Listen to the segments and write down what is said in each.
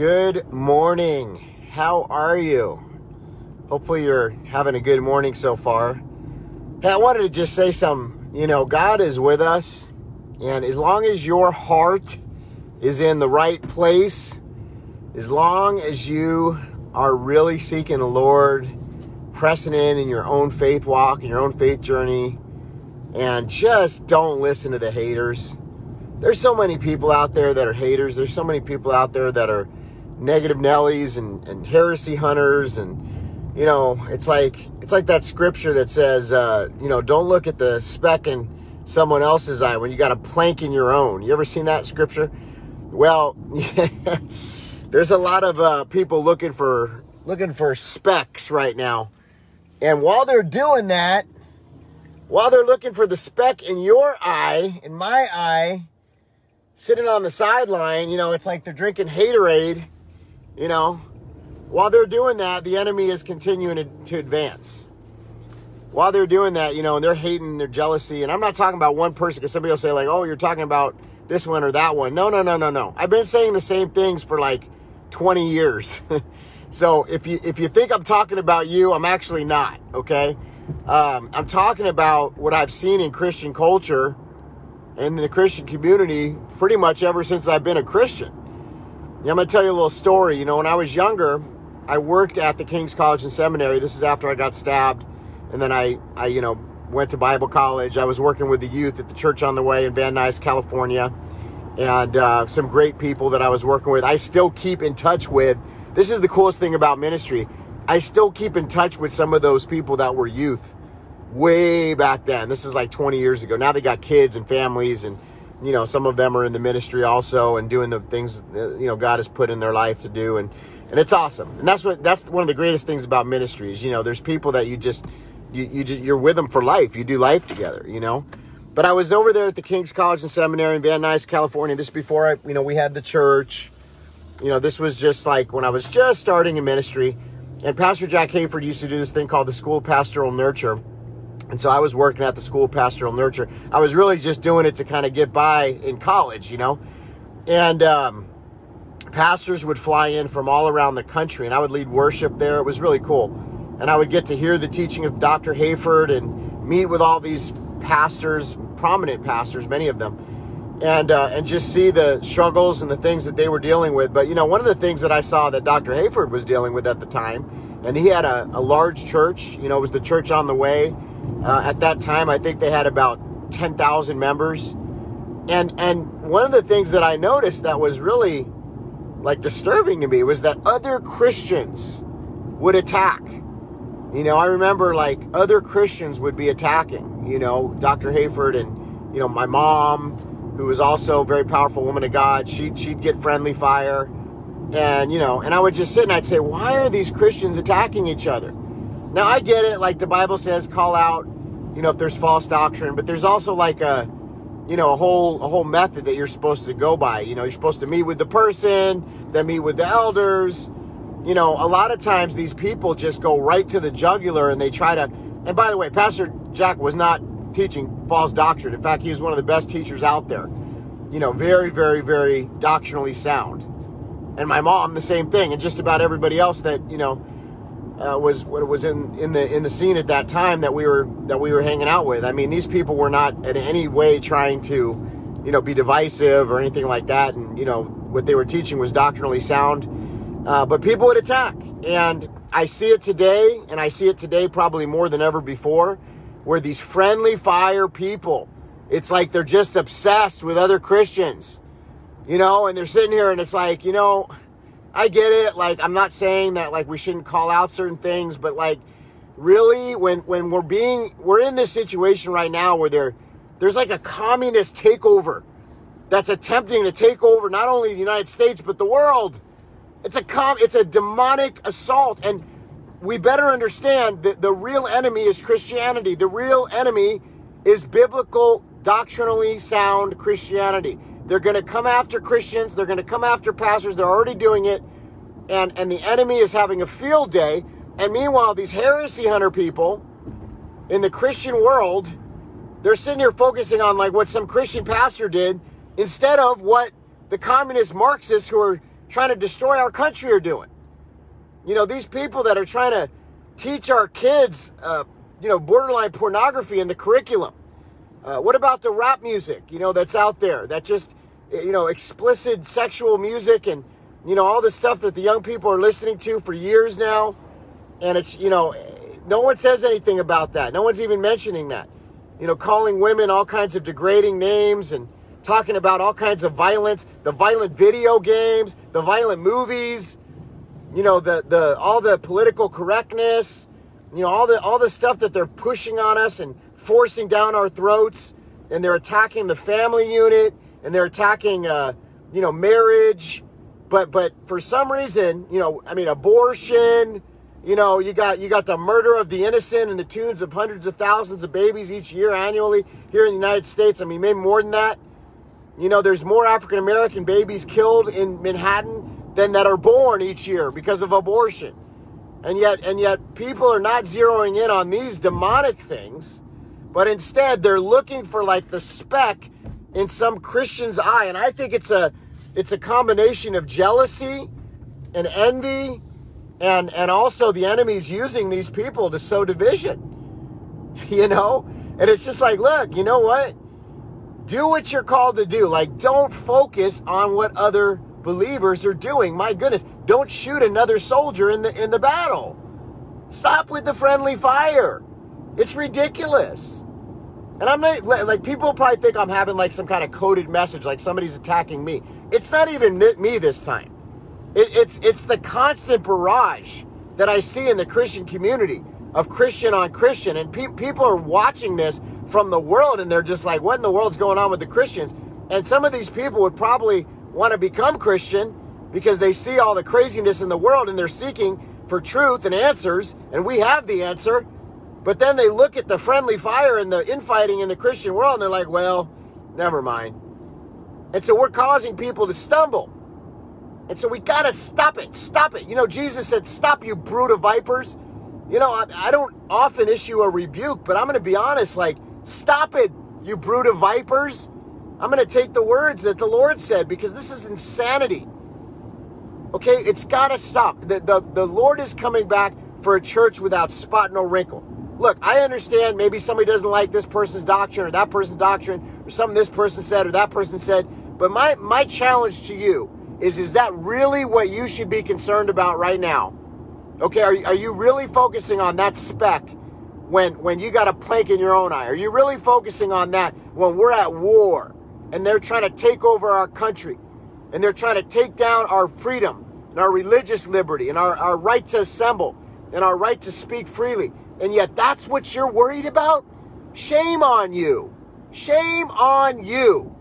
Good morning. How are you? Hopefully, you're having a good morning so far. Hey, I wanted to just say some. You know, God is with us, and as long as your heart is in the right place, as long as you are really seeking the Lord, pressing in in your own faith walk, in your own faith journey, and just don't listen to the haters. There's so many people out there that are haters. There's so many people out there that are negative Nellies and, and heresy hunters and you know it's like it's like that scripture that says uh, you know don't look at the speck in someone else's eye when you got a plank in your own. You ever seen that scripture? Well there's a lot of uh, people looking for looking for specks right now. And while they're doing that while they're looking for the speck in your eye in my eye sitting on the sideline you know it's like they're drinking haterade you know, while they're doing that, the enemy is continuing to, to advance. While they're doing that, you know, and they're hating, their jealousy, and I'm not talking about one person because somebody will say, like, oh, you're talking about this one or that one. No, no, no, no, no. I've been saying the same things for like 20 years. so if you if you think I'm talking about you, I'm actually not. Okay, um, I'm talking about what I've seen in Christian culture and the Christian community pretty much ever since I've been a Christian. Yeah, I'm going to tell you a little story. You know, when I was younger, I worked at the King's College and Seminary. This is after I got stabbed. And then I, I you know, went to Bible college. I was working with the youth at the Church on the Way in Van Nuys, California. And uh, some great people that I was working with. I still keep in touch with. This is the coolest thing about ministry. I still keep in touch with some of those people that were youth way back then. This is like 20 years ago. Now they got kids and families and you know, some of them are in the ministry also and doing the things uh, you know God has put in their life to do, and and it's awesome. And that's what that's one of the greatest things about ministries. You know, there's people that you just you you just, you're with them for life. You do life together. You know. But I was over there at the King's College and Seminary in Van Nuys, California. This before I, you know, we had the church. You know, this was just like when I was just starting in ministry. And Pastor Jack Hayford used to do this thing called the School Pastoral Nurture and so I was working at the school pastoral nurture. I was really just doing it to kind of get by in college, you know. And um, pastors would fly in from all around the country, and I would lead worship there. It was really cool. And I would get to hear the teaching of Dr. Hayford and meet with all these pastors, prominent pastors, many of them, and uh, and just see the struggles and the things that they were dealing with. But you know, one of the things that I saw that Dr. Hayford was dealing with at the time, and he had a, a large church. You know, it was the church on the way uh, at that time, I think they had about 10,000 members. And, and one of the things that I noticed that was really like disturbing to me was that other Christians would attack. You know, I remember like other Christians would be attacking, you know, Dr. Hayford and, you know, my mom, who was also a very powerful woman of God, she'd, she'd get friendly fire. And, you know, and I would just sit and I'd say, why are these Christians attacking each other? Now I get it, like the Bible says, call out, you know, if there's false doctrine, but there's also like a, you know, a whole a whole method that you're supposed to go by. You know, you're supposed to meet with the person, then meet with the elders. You know, a lot of times these people just go right to the jugular and they try to. And by the way, Pastor Jack was not teaching false doctrine. In fact, he was one of the best teachers out there. You know, very, very, very doctrinally sound. And my mom, the same thing, and just about everybody else that you know uh, was what was in, in the in the scene at that time that we were that we were hanging out with. I mean, these people were not in any way trying to, you know, be divisive or anything like that. And you know, what they were teaching was doctrinally sound. Uh, but people would attack, and I see it today, and I see it today probably more than ever before, where these friendly fire people, it's like they're just obsessed with other Christians, you know, and they're sitting here, and it's like, you know I get it. Like, I'm not saying that like we shouldn't call out certain things, but like, really, when when we're being we're in this situation right now where there there's like a communist takeover that's attempting to take over not only the United States but the world. It's a com it's a demonic assault, and we better understand that the real enemy is Christianity. The real enemy is biblical, doctrinally sound Christianity. They're going to come after Christians. They're going to come after pastors. They're already doing it. And, and the enemy is having a field day. And meanwhile, these heresy hunter people in the Christian world, they're sitting here focusing on like what some Christian pastor did instead of what the communist Marxists who are trying to destroy our country are doing. You know, these people that are trying to teach our kids, uh, you know, borderline pornography in the curriculum. Uh, what about the rap music, you know, that's out there that just, you know, explicit sexual music and, you know, all the stuff that the young people are listening to for years now. And it's, you know, no one says anything about that. No one's even mentioning that. You know, calling women all kinds of degrading names and talking about all kinds of violence, the violent video games, the violent movies, you know, the the all the political correctness, you know, all the all the stuff that they're pushing on us and forcing down our throats, and they're attacking the family unit and they're attacking uh, you know, marriage. But but for some reason, you know, I mean abortion, you know, you got you got the murder of the innocent and the tunes of hundreds of thousands of babies each year annually here in the United States. I mean, maybe more than that. You know, there's more African American babies killed in Manhattan than that are born each year because of abortion. And yet and yet people are not zeroing in on these demonic things, but instead they're looking for like the speck in some Christian's eye. And I think it's a it's a combination of jealousy and envy and and also the enemy's using these people to sow division. You know? And it's just like, look, you know what? Do what you're called to do. Like don't focus on what other believers are doing. My goodness, don't shoot another soldier in the in the battle. Stop with the friendly fire. It's ridiculous. And I'm not like people probably think I'm having like some kind of coded message, like somebody's attacking me. It's not even me this time. It, it's it's the constant barrage that I see in the Christian community of Christian on Christian, and pe- people are watching this from the world, and they're just like, "What in the world's going on with the Christians?" And some of these people would probably want to become Christian because they see all the craziness in the world, and they're seeking for truth and answers, and we have the answer. But then they look at the friendly fire and the infighting in the Christian world, and they're like, "Well, never mind." And so we're causing people to stumble. And so we got to stop it. Stop it. You know, Jesus said, Stop, you brood of vipers. You know, I, I don't often issue a rebuke, but I'm going to be honest like, stop it, you brood of vipers. I'm going to take the words that the Lord said because this is insanity. Okay, it's got to stop. The, the, the Lord is coming back for a church without spot nor wrinkle. Look, I understand maybe somebody doesn't like this person's doctrine or that person's doctrine or something this person said or that person said, but my, my challenge to you is is that really what you should be concerned about right now? Okay, are, are you really focusing on that speck when when you got a plank in your own eye? Are you really focusing on that when we're at war and they're trying to take over our country and they're trying to take down our freedom and our religious liberty and our, our right to assemble and our right to speak freely? And yet that's what you're worried about? Shame on you. Shame on you.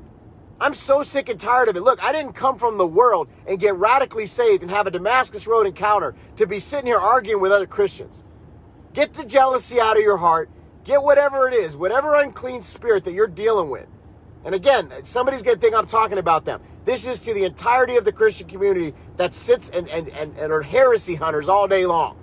I'm so sick and tired of it. Look, I didn't come from the world and get radically saved and have a Damascus Road encounter to be sitting here arguing with other Christians. Get the jealousy out of your heart. Get whatever it is, whatever unclean spirit that you're dealing with. And again, somebody's going to think I'm talking about them. This is to the entirety of the Christian community that sits and, and, and, and are heresy hunters all day long.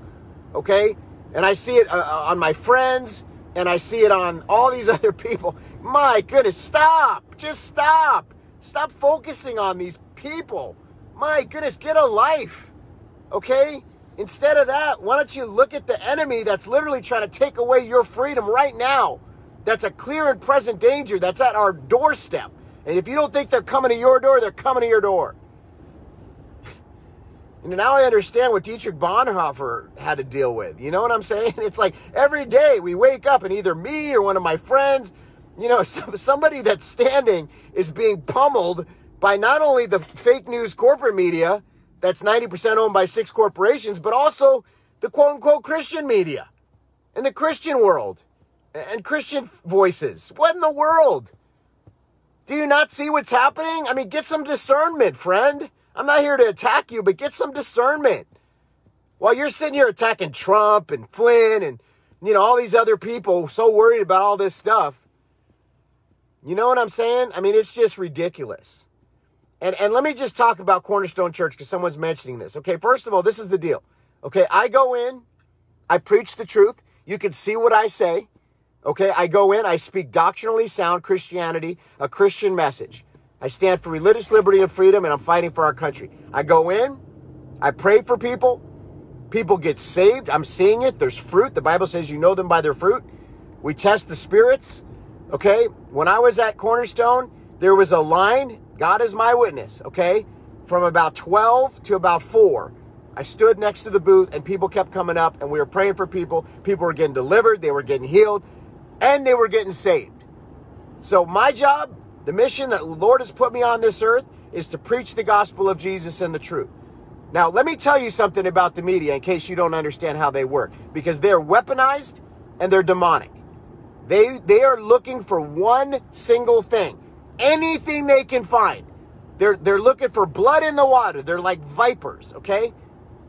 Okay? And I see it uh, uh on my friends and I see it on all these other people. My goodness, stop. Just stop. Stop focusing on these people. My goodness, get a life. Okay? Instead of that, why don't you look at the enemy that's literally trying to take away your freedom right now? That's a clear and present danger that's at our doorstep. And if you don't think they're coming to your door, they're coming to your door. And now I understand what Dietrich Bonhoeffer had to deal with. You know what I'm saying? It's like every day we wake up and either me or one of my friends, you know, somebody that's standing is being pummeled by not only the fake news corporate media that's 90% owned by six corporations, but also the quote unquote Christian media and the Christian world and Christian voices. What in the world? Do you not see what's happening? I mean, get some discernment, friend. I'm not here to attack you, but get some discernment. While you're sitting here attacking Trump and Flynn and, you know, all these other people so worried about all this stuff. You know what I'm saying? I mean, it's just ridiculous. And, and let me just talk about Cornerstone Church because someone's mentioning this. Okay, first of all, this is the deal. Okay, I go in, I preach the truth. You can see what I say. Okay, I go in, I speak doctrinally sound Christianity, a Christian message. I stand for religious liberty and freedom, and I'm fighting for our country. I go in, I pray for people, people get saved. I'm seeing it. There's fruit. The Bible says you know them by their fruit. We test the spirits. Okay. When I was at Cornerstone, there was a line. God is my witness. Okay. From about 12 to about 4. I stood next to the booth and people kept coming up and we were praying for people. People were getting delivered, they were getting healed, and they were getting saved. So, my job, the mission that the Lord has put me on this earth, is to preach the gospel of Jesus and the truth. Now, let me tell you something about the media in case you don't understand how they work, because they're weaponized and they're demonic. They, they are looking for one single thing, anything they can find. They're, they're looking for blood in the water. They're like vipers, okay?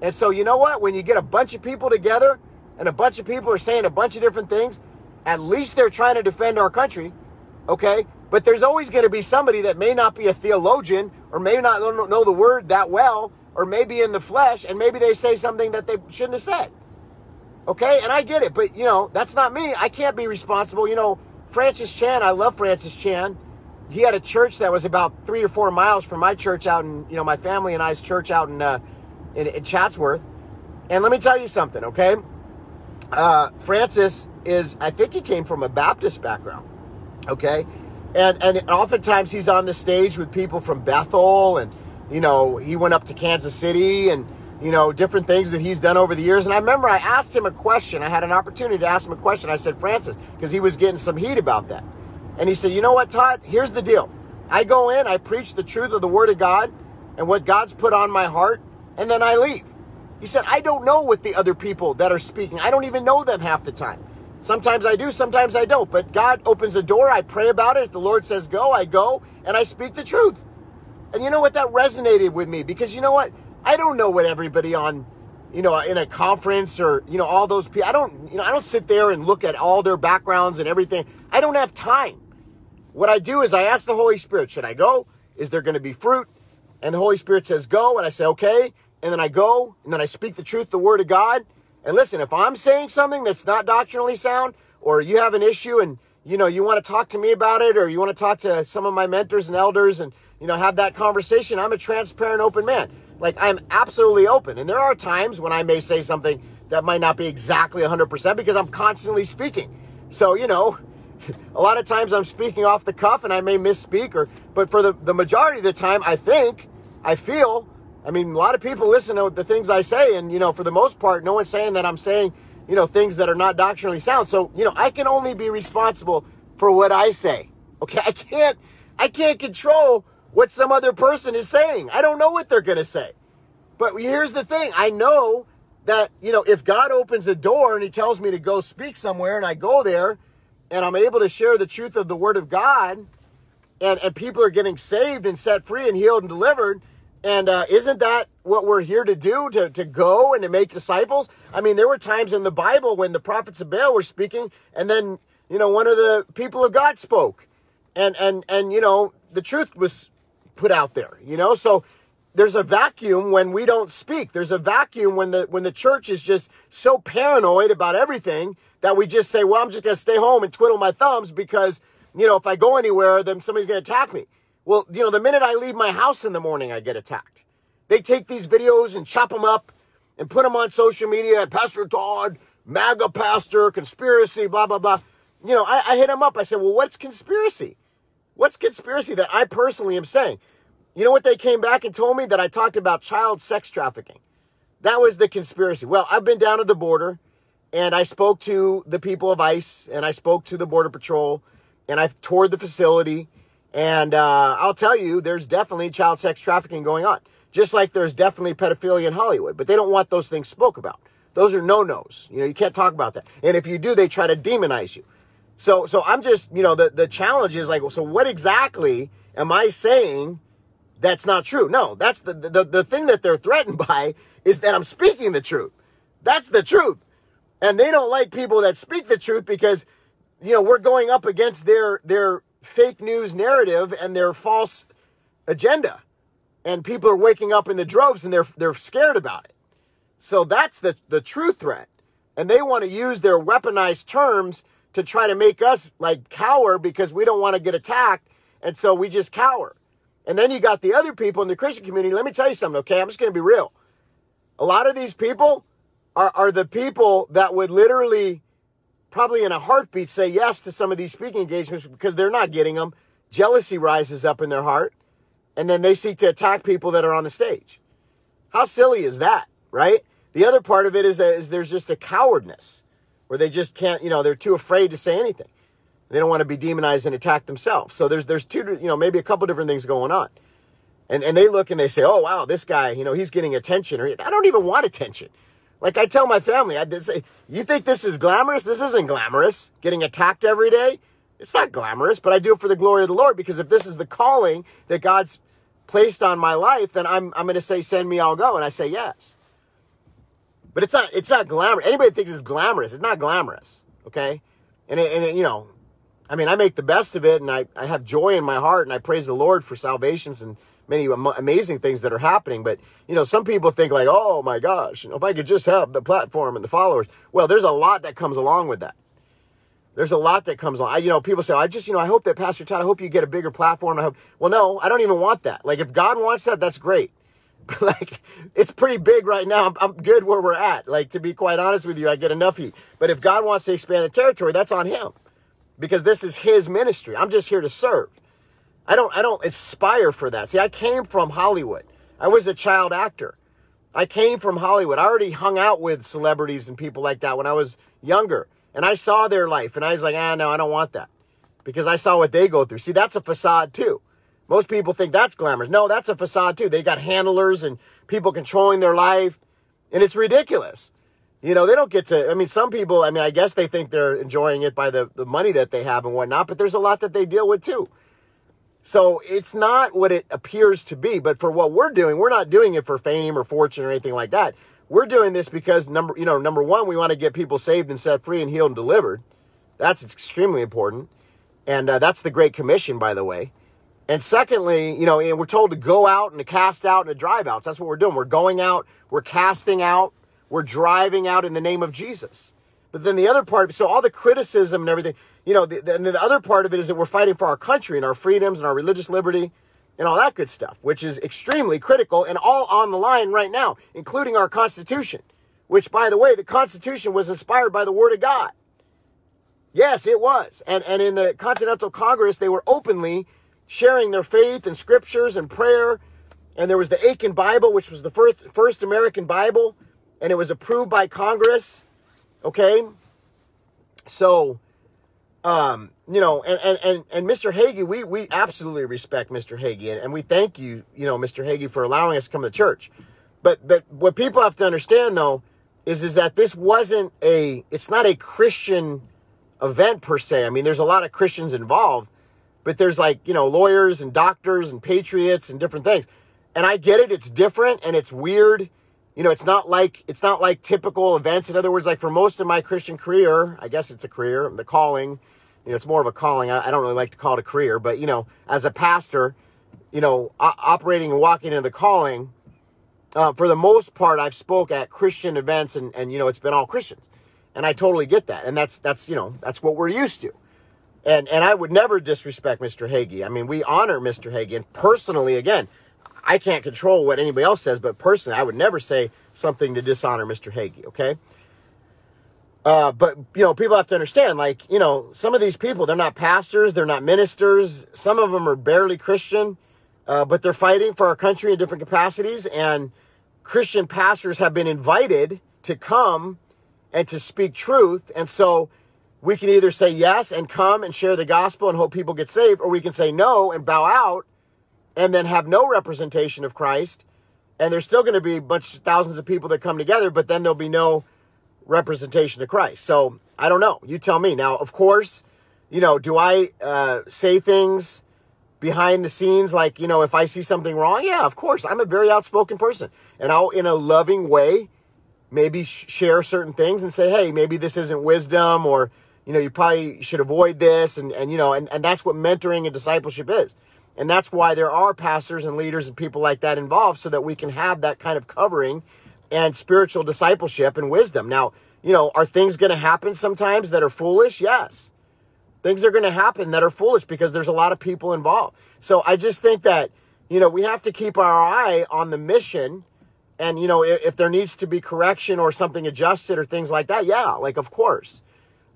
And so, you know what? When you get a bunch of people together and a bunch of people are saying a bunch of different things, at least they're trying to defend our country, okay? But there's always going to be somebody that may not be a theologian or may not know the word that well or maybe in the flesh and maybe they say something that they shouldn't have said. Okay? And I get it, but you know, that's not me. I can't be responsible. You know, Francis Chan, I love Francis Chan. He had a church that was about three or four miles from my church out in, you know, my family and I's church out in, uh, in, in Chatsworth. And let me tell you something, okay? Uh, Francis is, I think he came from a Baptist background, okay? And, and oftentimes he's on the stage with people from Bethel and, you know, he went up to Kansas City and, you know, different things that he's done over the years. And I remember I asked him a question. I had an opportunity to ask him a question. I said, Francis, because he was getting some heat about that. And he said, You know what, Todd? Here's the deal. I go in, I preach the truth of the Word of God and what God's put on my heart, and then I leave. He said, I don't know what the other people that are speaking, I don't even know them half the time. Sometimes I do, sometimes I don't. But God opens the door, I pray about it. If the Lord says go, I go, and I speak the truth. And you know what? That resonated with me because you know what? I don't know what everybody on, you know, in a conference or, you know, all those people, I don't, you know, I don't sit there and look at all their backgrounds and everything. I don't have time. What I do is I ask the Holy Spirit, should I go? Is there going to be fruit? And the Holy Spirit says go. And I say, okay. And then I go and then I speak the truth, the word of God. And listen, if I'm saying something that's not doctrinally sound or you have an issue and, you know, you want to talk to me about it or you want to talk to some of my mentors and elders and, you know, have that conversation. I'm a transparent, open man. Like I'm absolutely open. And there are times when I may say something that might not be exactly 100% because I'm constantly speaking. So, you know, a lot of times I'm speaking off the cuff and I may misspeak or but for the, the majority of the time I think, I feel, I mean a lot of people listen to the things I say and you know, for the most part, no one's saying that I'm saying, you know, things that are not doctrinally sound. So, you know, I can only be responsible for what I say. Okay. I can't I can't control what some other person is saying. I don't know what they're going to say. But here's the thing I know that, you know, if God opens a door and he tells me to go speak somewhere and I go there and I'm able to share the truth of the word of God and, and people are getting saved and set free and healed and delivered. And uh, isn't that what we're here to do, to, to go and to make disciples? I mean, there were times in the Bible when the prophets of Baal were speaking and then, you know, one of the people of God spoke. And, and, and, you know, the truth was put out there, you know? So there's a vacuum when we don't speak. There's a vacuum when the when the church is just so paranoid about everything that we just say, "Well, I'm just going to stay home and twiddle my thumbs because, you know, if I go anywhere, then somebody's going to attack me." Well, you know, the minute I leave my house in the morning, I get attacked. They take these videos and chop them up and put them on social media. Pastor Todd, MAGA pastor, conspiracy, blah blah blah. You know, I, I hit them up. I said, "Well, what's conspiracy?" What's conspiracy that I personally am saying? You know what they came back and told me? That I talked about child sex trafficking. That was the conspiracy. Well, I've been down at the border and I spoke to the people of ICE and I spoke to the Border Patrol and I've toured the facility. And uh, I'll tell you, there's definitely child sex trafficking going on, just like there's definitely pedophilia in Hollywood, but they don't want those things spoke about. Those are no nos. You know, you can't talk about that. And if you do, they try to demonize you. So, so I'm just, you know, the, the challenge is like, so what exactly am I saying that's not true? No, that's the, the, the thing that they're threatened by is that I'm speaking the truth. That's the truth. And they don't like people that speak the truth because, you know, we're going up against their, their fake news narrative and their false agenda. And people are waking up in the droves and they're, they're scared about it. So that's the, the true threat. And they want to use their weaponized terms to try to make us like cower because we don't want to get attacked. And so we just cower. And then you got the other people in the Christian community. Let me tell you something, okay? I'm just going to be real. A lot of these people are, are the people that would literally, probably in a heartbeat, say yes to some of these speaking engagements because they're not getting them. Jealousy rises up in their heart, and then they seek to attack people that are on the stage. How silly is that, right? The other part of it is that is there's just a cowardness where they just can't, you know, they're too afraid to say anything. They don't want to be demonized and attacked themselves. So there's there's two, you know, maybe a couple different things going on. And and they look and they say, "Oh wow, this guy, you know, he's getting attention." Or I don't even want attention. Like I tell my family, I did say, "You think this is glamorous? This isn't glamorous. Getting attacked every day, it's not glamorous, but I do it for the glory of the Lord because if this is the calling that God's placed on my life, then I'm I'm going to say, "Send me, I'll go," and I say yes. But it's not it's not glamorous. Anybody thinks it's glamorous? It's not glamorous. Okay, and it, and it, you know, I mean, I make the best of it, and I I have joy in my heart, and I praise the Lord for salvations and many amazing things that are happening. But, you know, some people think like, oh my gosh, you know, if I could just have the platform and the followers. Well, there's a lot that comes along with that. There's a lot that comes along. I, you know, people say, I just, you know, I hope that Pastor Todd, I hope you get a bigger platform. I hope, well, no, I don't even want that. Like if God wants that, that's great. like it's pretty big right now. I'm, I'm, good where we're at. Like to be quite honest with you, I get enough heat. But if God wants to expand the territory, that's on him because this is his ministry. I'm just here to serve. I don't I don't aspire for that. See, I came from Hollywood. I was a child actor. I came from Hollywood. I already hung out with celebrities and people like that when I was younger. And I saw their life and I was like, ah, no, I don't want that. Because I saw what they go through. See, that's a facade too. Most people think that's glamorous. No, that's a facade too. They got handlers and people controlling their life. And it's ridiculous. You know, they don't get to, I mean, some people, I mean, I guess they think they're enjoying it by the, the money that they have and whatnot, but there's a lot that they deal with too. So it's not what it appears to be. But for what we're doing, we're not doing it for fame or fortune or anything like that. We're doing this because number, you know, number one, we want to get people saved and set free and healed and delivered. That's extremely important. And uh, that's the Great Commission, by the way. And secondly, you know, and we're told to go out and to cast out and to drive out. So that's what we're doing. We're going out, we're casting out, we're driving out in the name of Jesus. But then the other part, so all the criticism and everything, you know, the, the, the other part of it is that we're fighting for our country and our freedoms and our religious liberty and all that good stuff, which is extremely critical and all on the line right now, including our Constitution, which, by the way, the Constitution was inspired by the Word of God. Yes, it was. And, and in the Continental Congress, they were openly sharing their faith and scriptures and prayer. And there was the Aitken Bible, which was the first, first American Bible, and it was approved by Congress. Okay. So, um, you know, and, and, and, and Mr. Hagee, we, we absolutely respect Mr. Hagee and, and we thank you, you know, Mr. Hagee for allowing us to come to church. But, but what people have to understand though, is, is that this wasn't a, it's not a Christian event per se. I mean, there's a lot of Christians involved, but there's like, you know, lawyers and doctors and patriots and different things. And I get it. It's different and it's weird you know, it's not like it's not like typical events. In other words, like for most of my Christian career, I guess it's a career, the calling, you know, it's more of a calling. I, I don't really like to call it a career, but you know, as a pastor, you know, o- operating and walking into the calling, uh, for the most part, I've spoke at Christian events, and and you know, it's been all Christians, and I totally get that, and that's that's you know, that's what we're used to. And, and I would never disrespect Mr. Hagee. I mean, we honor Mr. Hagee. And personally, again, I can't control what anybody else says, but personally, I would never say something to dishonor Mr. Hagee, okay? Uh, but, you know, people have to understand, like, you know, some of these people, they're not pastors, they're not ministers. Some of them are barely Christian, uh, but they're fighting for our country in different capacities. And Christian pastors have been invited to come and to speak truth. And so we can either say yes and come and share the gospel and hope people get saved, or we can say no and bow out and then have no representation of Christ. And there's still going to be a bunch of thousands of people that come together, but then there'll be no representation of Christ. So I don't know. You tell me. Now, of course, you know, do I uh, say things behind the scenes like, you know, if I see something wrong? Yeah, of course. I'm a very outspoken person. And I'll, in a loving way, maybe share certain things and say, hey, maybe this isn't wisdom or, you know, you probably should avoid this. And, and you know, and, and that's what mentoring and discipleship is. And that's why there are pastors and leaders and people like that involved so that we can have that kind of covering and spiritual discipleship and wisdom. Now, you know, are things going to happen sometimes that are foolish? Yes. Things are going to happen that are foolish because there's a lot of people involved. So I just think that, you know, we have to keep our eye on the mission. And, you know, if, if there needs to be correction or something adjusted or things like that, yeah, like, of course.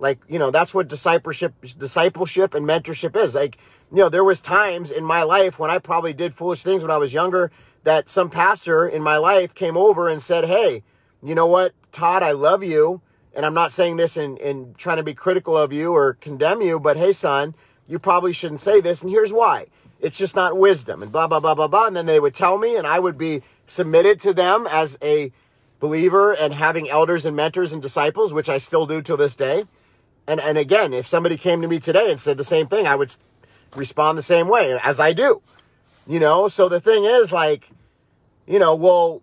Like, you know, that's what discipleship, discipleship and mentorship is. Like, you know, there was times in my life when I probably did foolish things when I was younger that some pastor in my life came over and said, Hey, you know what, Todd, I love you. And I'm not saying this in, in trying to be critical of you or condemn you, but hey, son, you probably shouldn't say this. And here's why. It's just not wisdom and blah, blah, blah, blah, blah. And then they would tell me and I would be submitted to them as a believer and having elders and mentors and disciples, which I still do till this day. And, and again, if somebody came to me today and said the same thing, I would respond the same way as I do. You know, so the thing is like, you know, we'll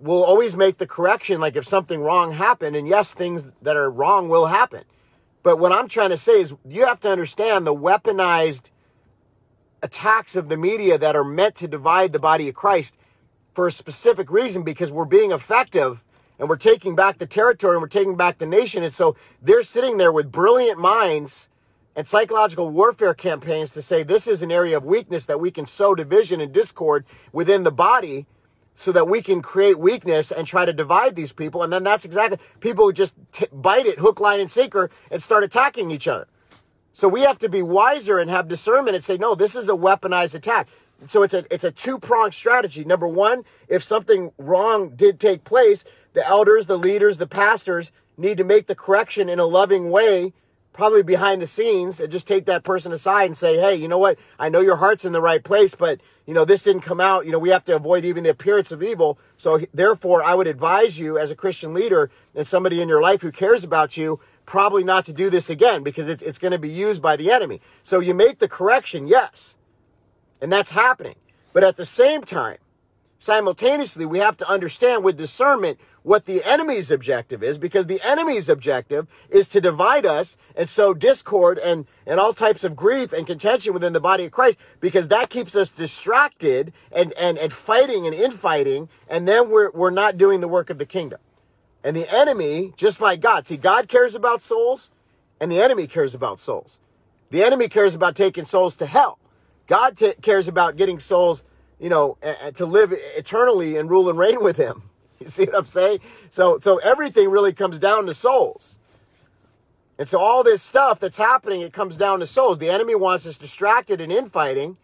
we'll always make the correction like if something wrong happened and yes, things that are wrong will happen. But what I'm trying to say is you have to understand the weaponized attacks of the media that are meant to divide the body of Christ for a specific reason because we're being effective and we're taking back the territory and we're taking back the nation. And so they're sitting there with brilliant minds and psychological warfare campaigns to say this is an area of weakness that we can sow division and discord within the body so that we can create weakness and try to divide these people. And then that's exactly people who just t- bite it hook, line, and sinker and start attacking each other. So we have to be wiser and have discernment and say, no, this is a weaponized attack. So it's a it's a two pronged strategy. Number one, if something wrong did take place, the elders, the leaders, the pastors need to make the correction in a loving way probably behind the scenes and just take that person aside and say, hey, you know what? I know your heart's in the right place, but you know, this didn't come out. You know, we have to avoid even the appearance of evil. So therefore, I would advise you as a Christian leader and somebody in your life who cares about you, probably not to do this again because it's, it's going to be used by the enemy. So you make the correction, yes. And that's happening. But at the same time, simultaneously, we have to understand with discernment what the enemy's objective is because the enemy's objective is to divide us and sow discord and, and all types of grief and contention within the body of Christ because that keeps us distracted and, and, and fighting and infighting. And then we're, we're not doing the work of the kingdom. And the enemy, just like God, see, God cares about souls and the enemy cares about souls. The enemy cares about taking souls to hell. God t- cares about getting souls you know, to live eternally and rule and reign with him. You see what I'm saying? So, so everything really comes down to souls. And so all this stuff that's happening, it comes down to souls. The enemy wants us distracted and infighting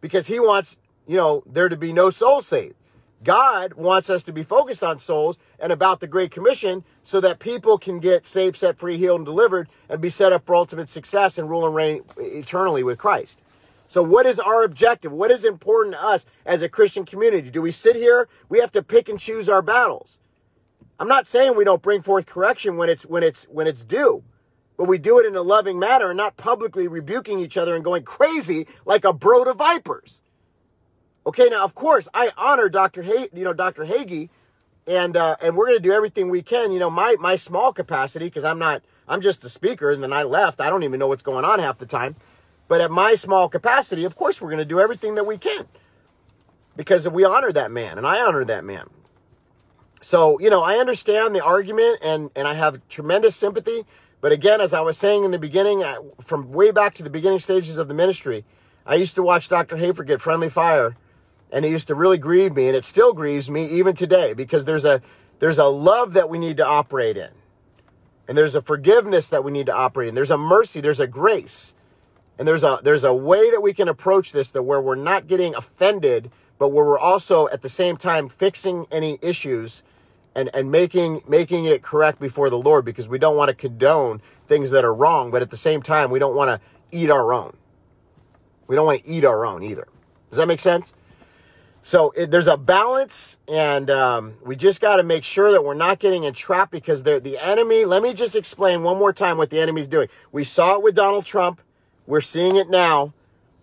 because he wants, you know, there to be no soul saved. God wants us to be focused on souls and about the Great Commission so that people can get saved, set free, healed, and delivered and be set up for ultimate success and rule and reign eternally with Christ. So, what is our objective? What is important to us as a Christian community? Do we sit here? We have to pick and choose our battles. I'm not saying we don't bring forth correction when it's when it's when it's due, but we do it in a loving manner and not publicly rebuking each other and going crazy like a brood of vipers. Okay, now of course I honor Dr. Hay, you know Dr. Hagee, and uh, and we're going to do everything we can. You know, my my small capacity because I'm not I'm just a speaker, and then I left. I don't even know what's going on half the time. But at my small capacity, of course, we're going to do everything that we can because we honor that man and I honor that man. So, you know, I understand the argument and, and I have tremendous sympathy. But again, as I was saying in the beginning, from way back to the beginning stages of the ministry, I used to watch Dr. Hayford get friendly fire and it used to really grieve me and it still grieves me even today because there's a there's a love that we need to operate in and there's a forgiveness that we need to operate in there's a mercy there's a grace and there's a there's a way that we can approach this that where we're not getting offended, but where we're also at the same time fixing any issues and and making making it correct before the Lord because we don't want to condone things that are wrong, but at the same time we don't want to eat our own. We don't want to eat our own either. Does that make sense? So it, there's a balance, and um, we just got to make sure that we're not getting entrapped because the enemy. Let me just explain one more time what the enemy's doing. We saw it with Donald Trump. We're seeing it now.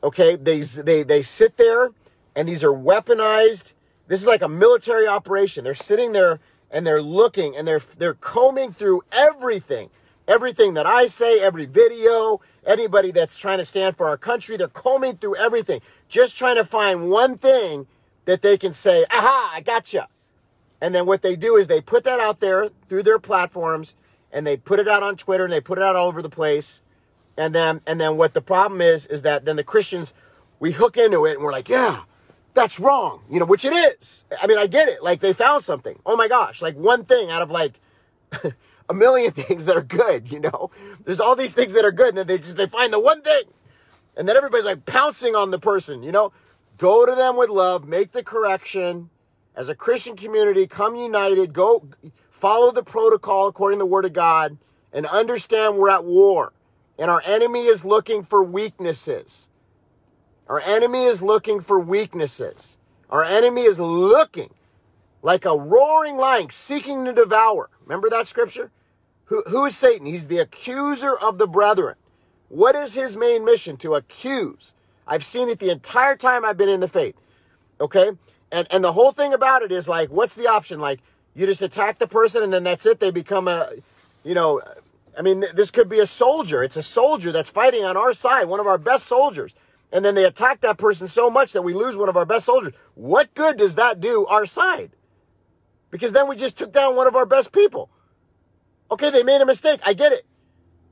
Okay, they they they sit there and these are weaponized. This is like a military operation. They're sitting there and they're looking and they're they're combing through everything. Everything that I say, every video, anybody that's trying to stand for our country, they're combing through everything, just trying to find one thing that they can say, "Aha, I gotcha." And then what they do is they put that out there through their platforms and they put it out on Twitter and they put it out all over the place and then and then what the problem is is that then the Christians we hook into it and we're like, yeah, that's wrong, you know, which it is. I mean, I get it. Like they found something. Oh my gosh, like one thing out of like a million things that are good, you know? There's all these things that are good and then they just they find the one thing. And then everybody's like pouncing on the person, you know? Go to them with love, make the correction. As a Christian community, come united, go follow the protocol according to the word of God and understand we're at war. And our enemy is looking for weaknesses. Our enemy is looking for weaknesses. Our enemy is looking like a roaring lion seeking to devour. Remember that scripture? Who, who is Satan? He's the accuser of the brethren. What is his main mission? To accuse. I've seen it the entire time I've been in the faith. Okay? And and the whole thing about it is like, what's the option? Like, you just attack the person and then that's it. They become a, you know, I mean, this could be a soldier. It's a soldier that's fighting on our side, one of our best soldiers and then they attack that person so much that we lose one of our best soldiers. What good does that do our side? Because then we just took down one of our best people. Okay, they made a mistake. I get it.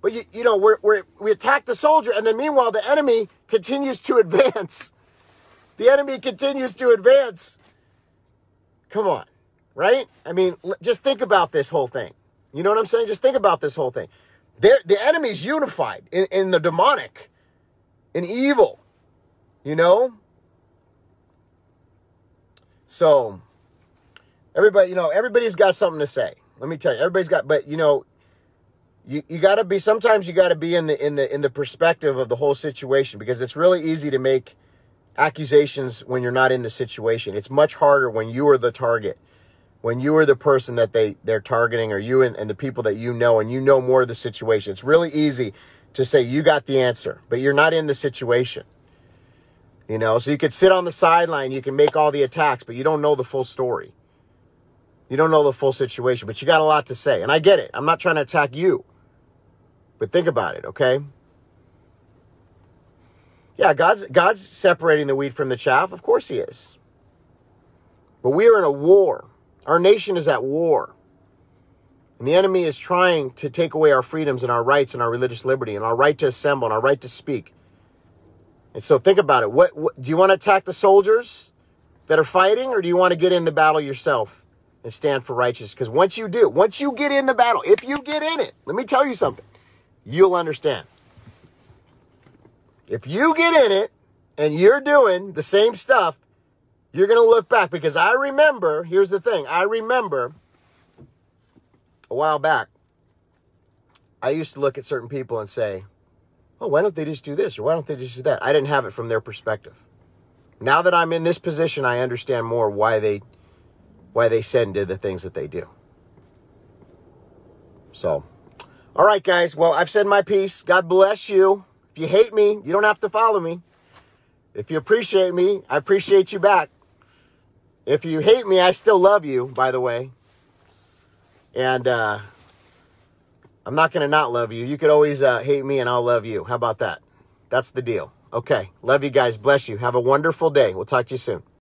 But you, you know, we're, we're, we attack the soldier, and then meanwhile, the enemy continues to advance. The enemy continues to advance. Come on, right? I mean, just think about this whole thing. You know what I'm saying? Just think about this whole thing. They're, the enemy's unified in, in the demonic, in evil. You know? So, everybody, you know, everybody's got something to say. Let me tell you, everybody's got, but you know, you, you got to be sometimes you got to be in the in the in the perspective of the whole situation because it's really easy to make accusations when you're not in the situation it's much harder when you are the target when you are the person that they they're targeting or you and, and the people that you know and you know more of the situation it's really easy to say you got the answer but you're not in the situation you know, so you could sit on the sideline, you can make all the attacks, but you don't know the full story. You don't know the full situation, but you got a lot to say. And I get it. I'm not trying to attack you. But think about it, okay? Yeah, God's God's separating the wheat from the chaff. Of course he is. But we are in a war. Our nation is at war. And the enemy is trying to take away our freedoms and our rights and our religious liberty and our right to assemble and our right to speak. And so think about it. What, what do you want to attack the soldiers that are fighting, or do you want to get in the battle yourself and stand for righteousness? Because once you do, once you get in the battle, if you get in it, let me tell you something, you'll understand. If you get in it and you're doing the same stuff, you're going to look back because I remember, here's the thing, I remember a while back, I used to look at certain people and say, oh, why don't they just do this or why don't they just do that? I didn't have it from their perspective. Now that I'm in this position, I understand more why they why they said and did the things that they do. So, all right, guys. Well, I've said my piece. God bless you. If you hate me, you don't have to follow me. If you appreciate me, I appreciate you back. If you hate me, I still love you, by the way. And uh, I'm not going to not love you. You could always uh, hate me and I'll love you. How about that? That's the deal. Okay. Love you guys. Bless you. Have a wonderful day. We'll talk to you soon.